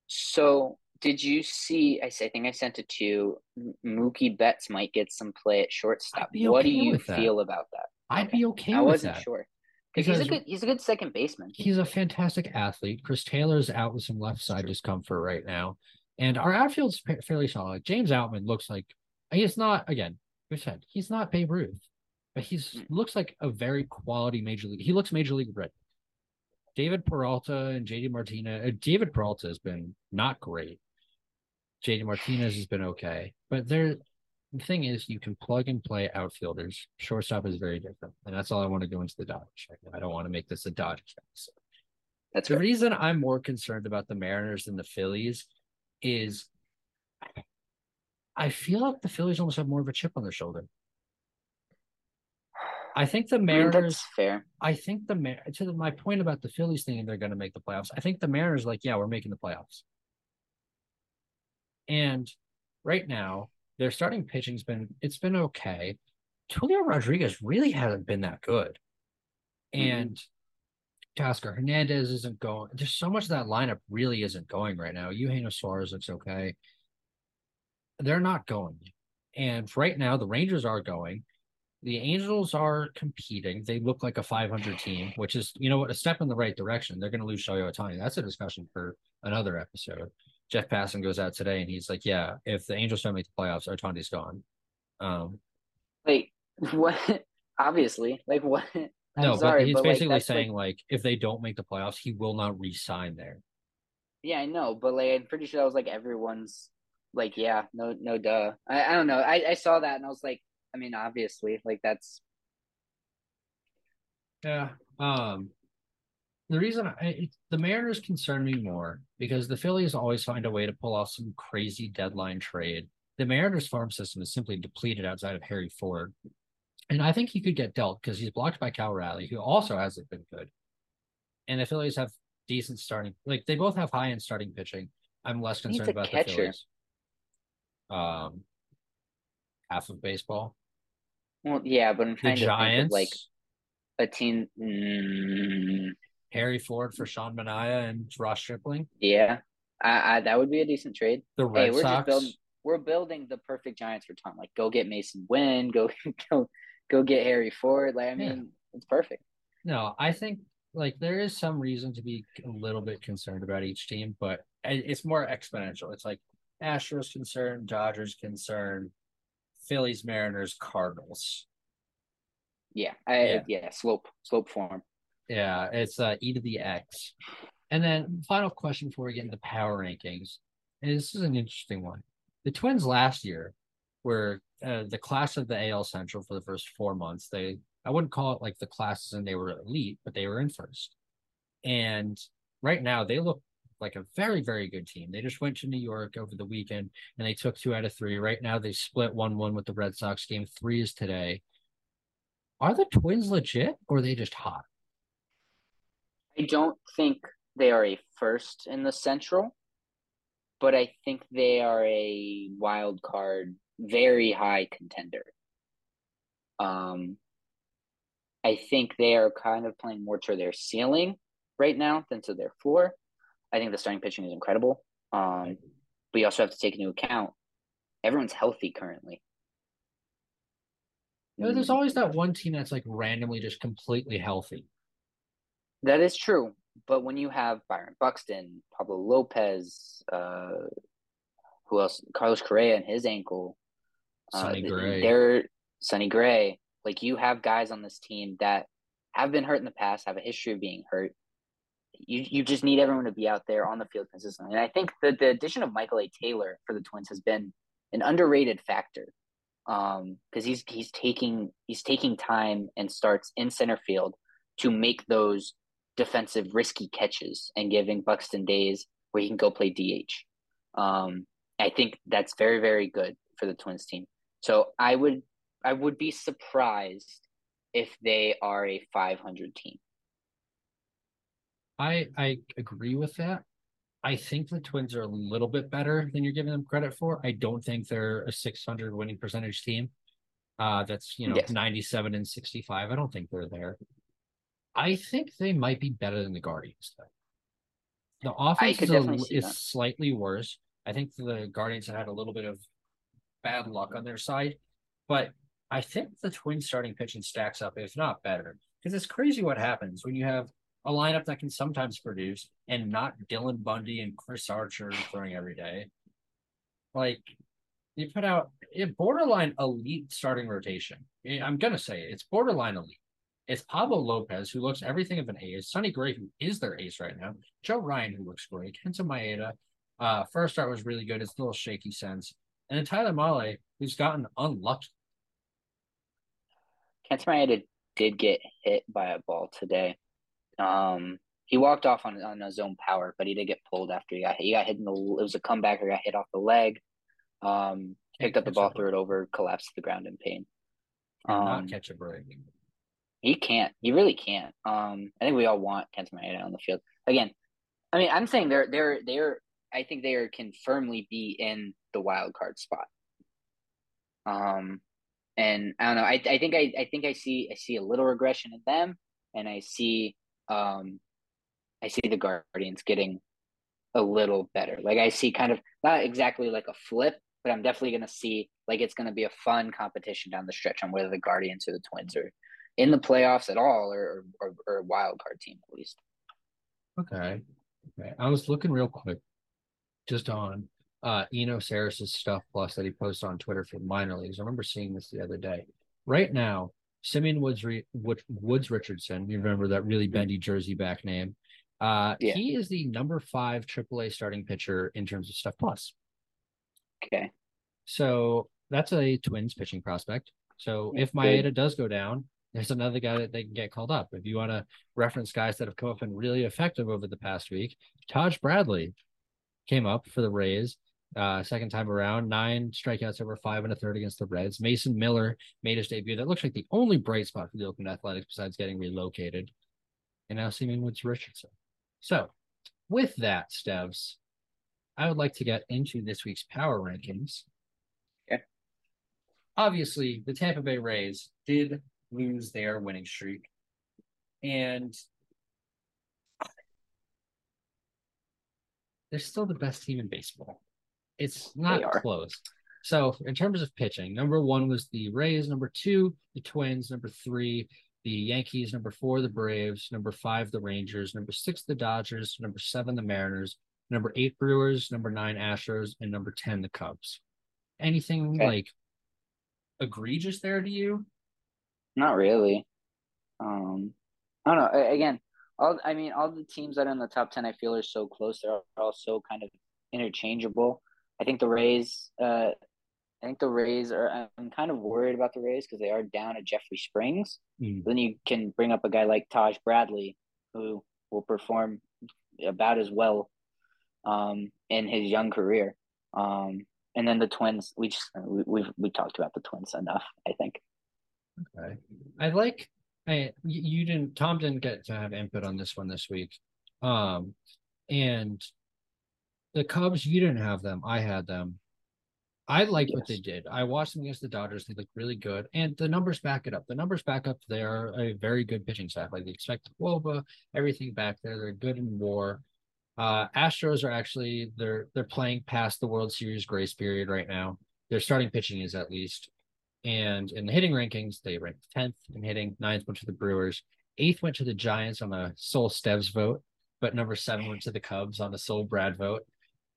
So, did you see? I think I sent it to you. Mookie Betts might get some play at shortstop. Okay what do you feel that. about that? I'd okay. be okay. I wasn't that. sure because he's a good he's a good second baseman. He's a fantastic athlete. Chris Taylor's out with some left side discomfort right now, and our outfield's fairly solid. James Outman looks like he's not again. We said he's not Babe Ruth, but he's mm. looks like a very quality major league. He looks major league ready. David Peralta and JD Martinez. Uh, David Peralta has been not great. JD Martinez has been okay, but they're the thing is, you can plug and play outfielders. Shortstop is very different, and that's all I want to go into the Dodgers. I don't want to make this a Dodgers episode. That's the reason I'm more concerned about the Mariners than the Phillies is I feel like the Phillies almost have more of a chip on their shoulder. I think the Mariners. I mean, fair. I think the mayor to my point about the Phillies thinking they're going to make the playoffs. I think the Mariners like, yeah, we're making the playoffs. And right now, their starting pitching's been it's been okay. Julio Rodriguez really hasn't been that good. Mm-hmm. And Teoscar Hernandez isn't going. There's so much of that lineup really isn't going right now. Eugenio Suarez looks okay. They're not going. And right now, the Rangers are going. The Angels are competing. They look like a 500 team, which is, you know what, a step in the right direction. They're going to lose Shohei Ohtani. That's a discussion for another episode. Jeff Passan goes out today and he's like, "Yeah, if the Angels don't make the playoffs, Ohtani's gone." Um, like what? Obviously, like what? I'm no, sorry, but he's but basically like, saying like, like, if they don't make the playoffs, he will not re-sign there. Yeah, I know, but like I'm pretty sure that was like everyone's like, yeah, no, no, duh. I, I don't know. I, I saw that and I was like, I mean, obviously, like that's. Yeah. Um the reason I, the Mariners concern me more because the Phillies always find a way to pull off some crazy deadline trade. The Mariners farm system is simply depleted outside of Harry Ford. And I think he could get dealt because he's blocked by Cal Raleigh, who also hasn't been good. And the Phillies have decent starting, like they both have high end starting pitching. I'm less concerned about catcher. the Phillies. Um, half of baseball. Well, yeah, but I'm trying the to Giants, think of like a team. Mm, Harry Ford for Sean Manaea and Ross Stripling. Yeah, I, I, that would be a decent trade. The Red hey, we're Sox. Just building, we're building the perfect Giants for Tom. Like, go get Masyn Winn. Go go go get Harry Ford. Like, I mean, yeah. it's perfect. No, I think like there is some reason to be a little bit concerned about each team, but it's more exponential. It's like Astros concerned, Dodgers concerned, Phillies, Mariners, Cardinals. Yeah, I, yeah, yeah, slope slope form. Yeah, it's uh, e to the x. And then final question before we get into power rankings. And this is an interesting one. The Twins last year were uh, the class of the AL Central for the first four months. They I wouldn't call it like the classes and they were elite, but they were in first. And right now they look like a very, very good team. They just went to New York over the weekend and they took two out of three. Right now they split one one with the Red Sox. Game three is today. Are the Twins legit or are they just hot? I don't think they are a first in the Central, but I think they are a wild card, very high contender. Um, I think they are kind of playing more to their ceiling right now than to their floor. I think the starting pitching is incredible. Um, but you also have to take into account everyone's healthy currently. You know, there's always that one team that's like randomly just completely healthy. That is true. But when you have Byron Buxton, Pablo Lopez, uh, who else? Carlos Correa and his ankle. Sonny uh, Gray. They're Sonny Gray. Like you have guys on this team that have been hurt in the past, have a history of being hurt. You you just need everyone to be out there on the field consistently. And I think that the addition of Michael A. Taylor for the Twins has been an underrated factor. Um, because he's he's taking he's taking time and starts in center field to make those defensive risky catches and giving Buxton days where he can go play DH. Um, I think that's very very good for the Twins team. So I would I would be surprised if they are a 500 team. I I agree with that. I think the Twins are a little bit better than you're giving them credit for. I don't think they're a 600 winning percentage team. Uh, that's you know yes. 97 and 65. I don't think they're there. I think they might be better than the Guardians though. The offense is, a, is slightly worse. I think the Guardians have had a little bit of bad luck on their side, but I think the Twins starting pitching stacks up, if not better. Because it's crazy what happens when you have a lineup that can sometimes produce and not Dylan Bundy and Chris Archer throwing every day. Like you put out a borderline elite starting rotation. I'm gonna say it, it's borderline elite. It's Pablo Lopez, who looks everything of an ace. Sonny Gray, who is their ace right now. Joe Ryan, who looks great. Kenta Maeda. Uh, first start was really good. It's a little shaky sense. And then Tyler Mahle, who's gotten unlucky. Kenta Maeda did get hit by a ball today. Um, he walked off on on his own power, but he did get pulled after he got hit. He got hit in the. It was a comeback. Or got hit off the leg. Um, picked up the ball, threw it over, collapsed to the ground in pain. Um, not catch a break. He can't. He really can't. Um, I think we all want Kenta Maeda on the field again. I mean, I'm saying they're they're they're. I think they are, can firmly be in the wild card spot. Um, and I don't know. I I think I I think I see I see a little regression in them, and I see um, I see the Guardians getting a little better. Like I see kind of not exactly like a flip, but I'm definitely going to see like it's going to be a fun competition down the stretch on whether the Guardians or the Twins are in the playoffs at all or or, or a wild card team at least. Okay. Okay. I was looking real quick just on uh Eno Sarris's stuff plus that he posted on Twitter for the minor leagues. I remember seeing this the other day. Right now, Simeon Woods, Woods Richardson, you remember that really mm-hmm. bendy jersey back name. Uh, yeah. He is the number five AAA starting pitcher in terms of stuff plus. Okay. So that's a Twins pitching prospect. So if Maeda does go down, there's another guy that they can get called up. If you want to reference guys that have come up and really effective over the past week, Taj Bradley came up for the Rays uh, second time around, nine strikeouts over five and a third against the Reds. Mason Miller made his debut. That looks like the only bright spot for the Oakland Athletics besides getting relocated. And now Simeon Woods Richardson. So, with that, Steves, I would like to get into this week's power rankings. Yeah. Obviously, the Tampa Bay Rays did lose their winning streak. And they're still the best team in baseball. It's not close. So in terms of pitching, number one was the Rays, number two, the Twins, number three, the Yankees, number four, the Braves, number five, the Rangers, number six, the Dodgers, number seven, the Mariners, number eight, Brewers, number nine, Astros, and number 10, the Cubs. Anything okay. like egregious there to you? Not really. Um, I don't know. Again, all I mean, all the teams that are in the top ten, I feel are so close. They're all so kind of interchangeable. I think the Rays. Uh, I think the Rays are. I'm kind of worried about the Rays because they are down at Jeffrey Springs. Mm. Then you can bring up a guy like Taj Bradley, who will perform about as well um, in his young career. Um, and then the Twins. We just we, we've we talked about the Twins enough. I think. Okay, I like. I you didn't. Tom didn't get to have input on this one this week, um, and the Cubs, you didn't have them. I had them. I like yes. what they did. I watched them against the Dodgers. They looked really good. And the numbers back it up. The numbers back up they are a very good pitching staff. Like they expect wOBA, everything back there. They're good in war. Uh, Astros are actually they're they're playing past the World Series grace period right now. Their starting pitching is at least, and in the hitting rankings, they ranked tenth in hitting. Ninth went to the Brewers. Eighth went to the Giants on a sole Steves vote, but number seven went to the Cubs on a sole Brad vote.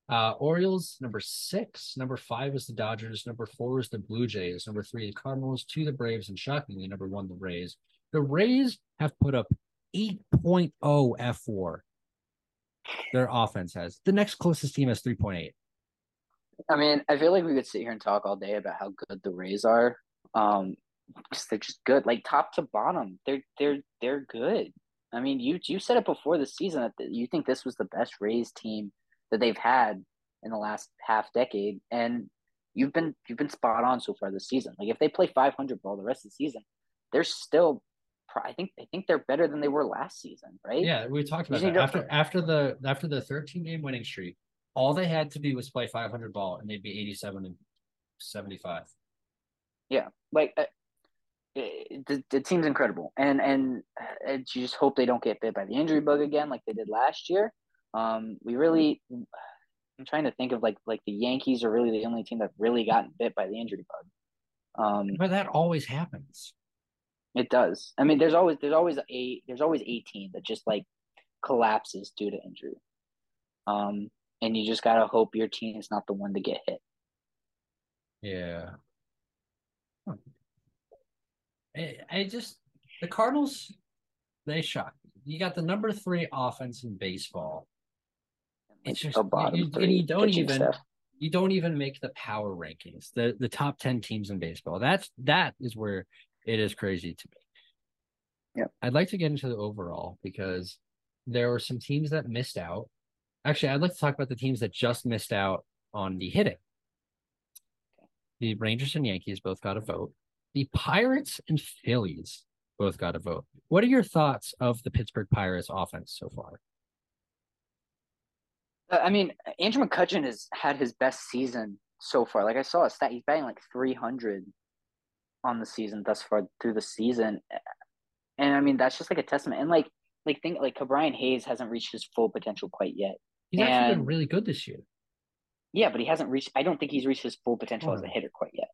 Uh, Orioles number six, number five was the Dodgers, number four was the Blue Jays, number three the Cardinals, two the Braves, and shockingly number one the Rays. The Rays have put up 8.0 F4. Their offense has the next closest team has 3.8. I mean, I feel like we could sit here and talk all day about how good the Rays are. Um, because they're just good, like top to bottom. They're they're they're good. I mean, you you said it before the season that you think this was the best Rays team that they've had in the last half decade, and you've been you've been spot on so far this season. Like if they play 500 ball the rest of the season, they're still. I think I think they're better than they were last season, right? Yeah, we talked about that after after the after the 13 game winning streak. All they had to do was play 500 ball, and they'd be 87 and 75. Yeah, like uh, the, the team's incredible, and and uh, you just hope they don't get bit by the injury bug again, like they did last year. Um, we really, I'm trying to think of like like the Yankees are really the only team that really gotten bit by the injury bug. Um, but that always happens. It does. I mean, there's always there's always a there's always a team that just like collapses due to injury. Um, and you just gotta hope your team is not the one to get hit. Yeah. Huh. I, I just the Cardinals, they shock. You got the number three offense in baseball it's just bottom you, three, you don't even stuff. you don't even make the power rankings. The the top ten teams in baseball. That's that is where it is crazy to me. Yeah. I'd like to get into the overall because there were some teams that missed out. Actually, I'd like to talk about the teams that just missed out on the hitting. The Rangers and Yankees both got a vote. The Pirates and Phillies both got a vote. What are your thoughts of the Pittsburgh Pirates offense so far? Uh, I mean, Andrew McCutchen has had his best season so far. Like I saw a stat, he's batting like 300 on the season thus far through the season, and I mean that's just like a testament. And like, like think like Brian Hayes hasn't reached his full potential quite yet. He's and, actually been really good this year. Yeah, but he hasn't reached. I don't think he's reached his full potential oh. as a hitter quite yet.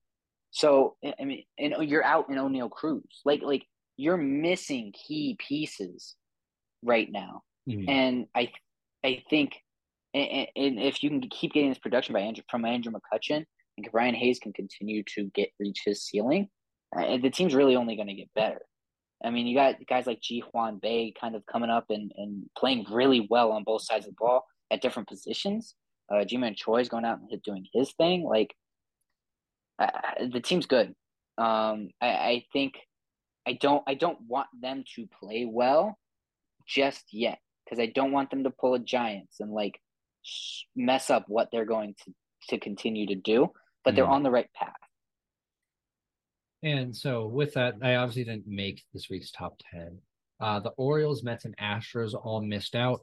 So I mean, and you're out in Oneil Cruz. Like like you're missing key pieces right now, mm-hmm. and I I think and, and, if you can keep getting this production by Andrew from Andrew McCutchen, and Brian Hayes can continue to get reach his ceiling, uh, the team's really only going to get better. I mean, you got guys like Ji-hwan Bae kind of coming up and, and playing really well on both sides of the ball at different positions. Uh, Ji-Man Choi is going out and doing his thing. Like, uh, the team's good. Um, I, I think I don't I don't want them to play well just yet because I don't want them to pull a Giants and like mess up what they're going to to continue to do, but they're mm. on the right path. And so with that, I obviously didn't make this week's top 10. Uh, the Orioles, Mets, and Astros all missed out.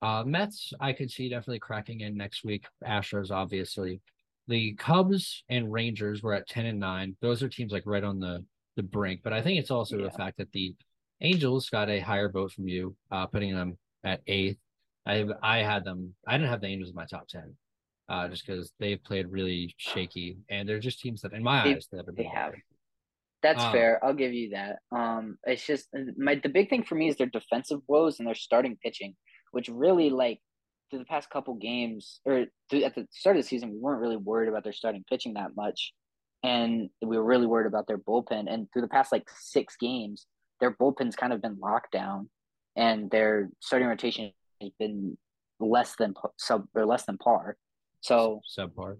Uh, Mets, I could see definitely cracking in next week. Astros, obviously. The Cubs and Rangers were at 10 and 9. Those are teams like right on the, the brink. But I think it's also yeah. the fact that the Angels got a higher vote from you, uh, putting them at eighth. I I had them. I didn't have the Angels in my top ten, uh, just because they've played really shaky, and they're just teams that, in my they, eyes, they, they have. That's um, fair. I'll give you that. Um, it's just my the big thing for me is their defensive woes and their starting pitching, which really like through the past couple games or through, at the start of the season, we weren't really worried about their starting pitching that much, and we were really worried about their bullpen. And through the past like six games, their bullpen's kind of been locked down, and their starting rotation has been less than sub or less than par. So subpar.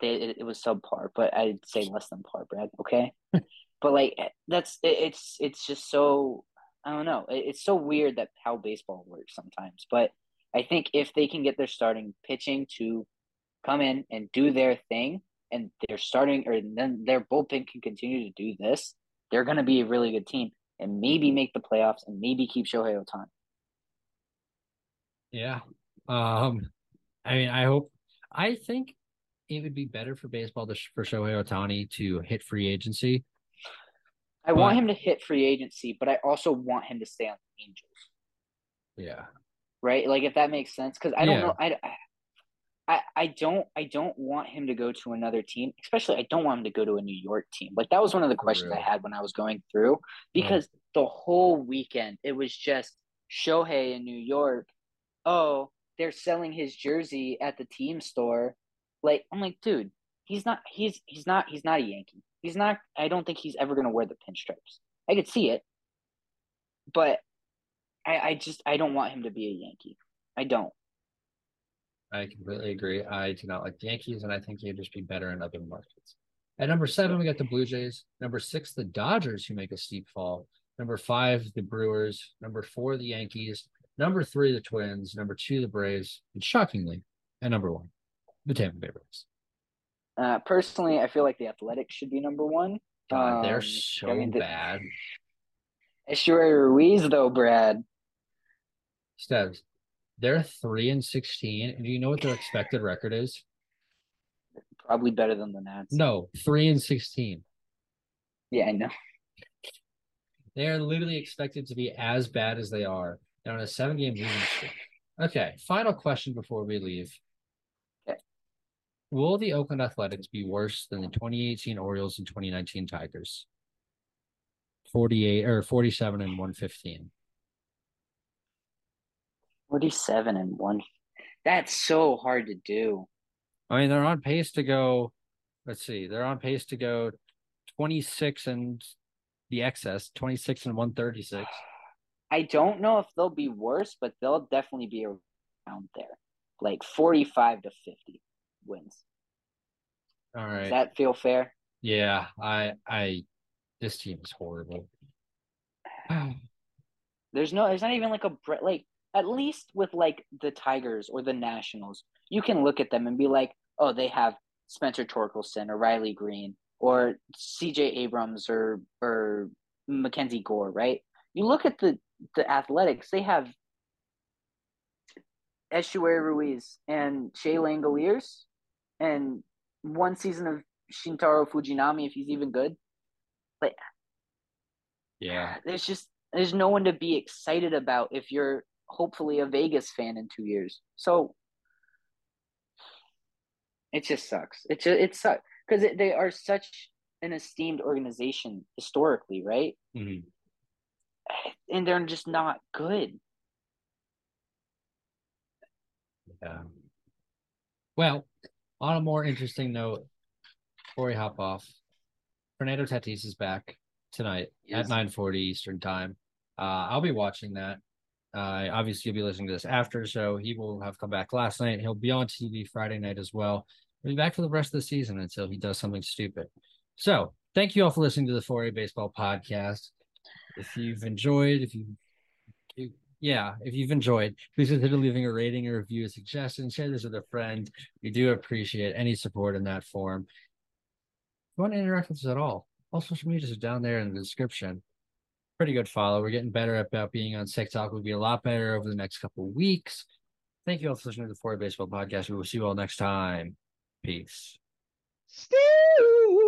They it, it was subpar, but I'd say less than par, Brad. Okay, but like that's it, it's it's just so I don't know. It, it's so weird that how baseball works sometimes. But I think if they can get their starting pitching to come in and do their thing, and they're starting or then their bullpen can continue to do this, they're going to be a really good team and maybe make the playoffs and maybe keep Shohei Ohtani. Yeah. Um, I mean, I hope, I think it would be better for baseball to, for Shohei Ohtani to hit free agency. I want him to hit free agency, but I also want him to stay on the Angels. Yeah. right? Like if that makes sense, because I don't yeah. know, I, I, I don't, I don't want him to go to another team. Especially, I don't want him to go to a New York team. Like that was one of the questions I had when I was going through because the whole weekend it was just Shohei in New York. Oh, they're selling his jersey at the team store. Like I'm like, dude, he's not, he's, he's not, he's not a Yankee. He's not. I don't think he's ever gonna wear the pinstripes. I could see it, but I, I just I don't want him to be a Yankee. I don't. I completely agree. I do not like the Yankees, and I think he'd just be better in other markets. At number seven, we got the Blue Jays. Number six, the Dodgers, who make a steep fall. Number five, the Brewers. Number four, the Yankees. Number three, the Twins. Number two, the Braves. And shockingly, at number one, the Tampa Bay Rays. Uh, personally, I feel like the Athletics should be number one. God, um, they're so I mean, the, bad. Esteury Ruiz, though, Brad. Steves, they're three and sixteen, and do you know what their expected record is? Probably better than the Nats. No, three and sixteen. Yeah, I know. They are literally expected to be as bad as they are. They're on a seven-game losing streak. Okay, final question before we leave. Okay. Will the Oakland Athletics be worse than the 2018 Orioles and 2019 Tigers? 48 or 47 and 115. 47 and 1. That's so hard to do. I mean, they're on pace to go. Let's see. They're on pace to go 26 and the excess, 26 and 136. I don't know if they'll be worse, but they'll definitely be around there. Like 45 to 50 wins. All right. Does that feel fair? Yeah, I I this team is horrible. there's no there's not even like a like at least with like the Tigers or the Nationals, you can look at them and be like, oh, they have Spencer Torkelson or Riley Greene or CJ Abrams or or MacKenzie Gore, right? You look at the the athletics, they have Esteury Ruiz and Shea Langeliers and one season of Shintaro Fujinami if he's even good. But yeah, there's just there's no one to be excited about if you're hopefully a Vegas fan in two years. So it just sucks. It just, it sucks because they are such an esteemed organization historically, right? Mm-hmm. And they're just not good. Yeah. Well, on a more interesting note, before we hop off, Fernando Tatis is back tonight yes. at nine forty Eastern time. Uh, I'll be watching that. Uh, obviously, you'll be listening to this after, so he will have come back last night. He'll be on TV Friday night as well. He'll be back for the rest of the season until he does something stupid. So, thank you all for listening to the 4A Baseball Podcast. If you've enjoyed, if you, yeah, if you've enjoyed, please consider leaving a rating, a review, a suggestion, share this with a friend. We do appreciate any support in that form. If you want to interact with us at all, all social medias are down there in the description pretty good follow. We're getting better about being on TikTok. We'll be a lot better over the next couple weeks. Thank you all for listening to the Four Baseball Podcast. We will see you all next time. Peace. Still.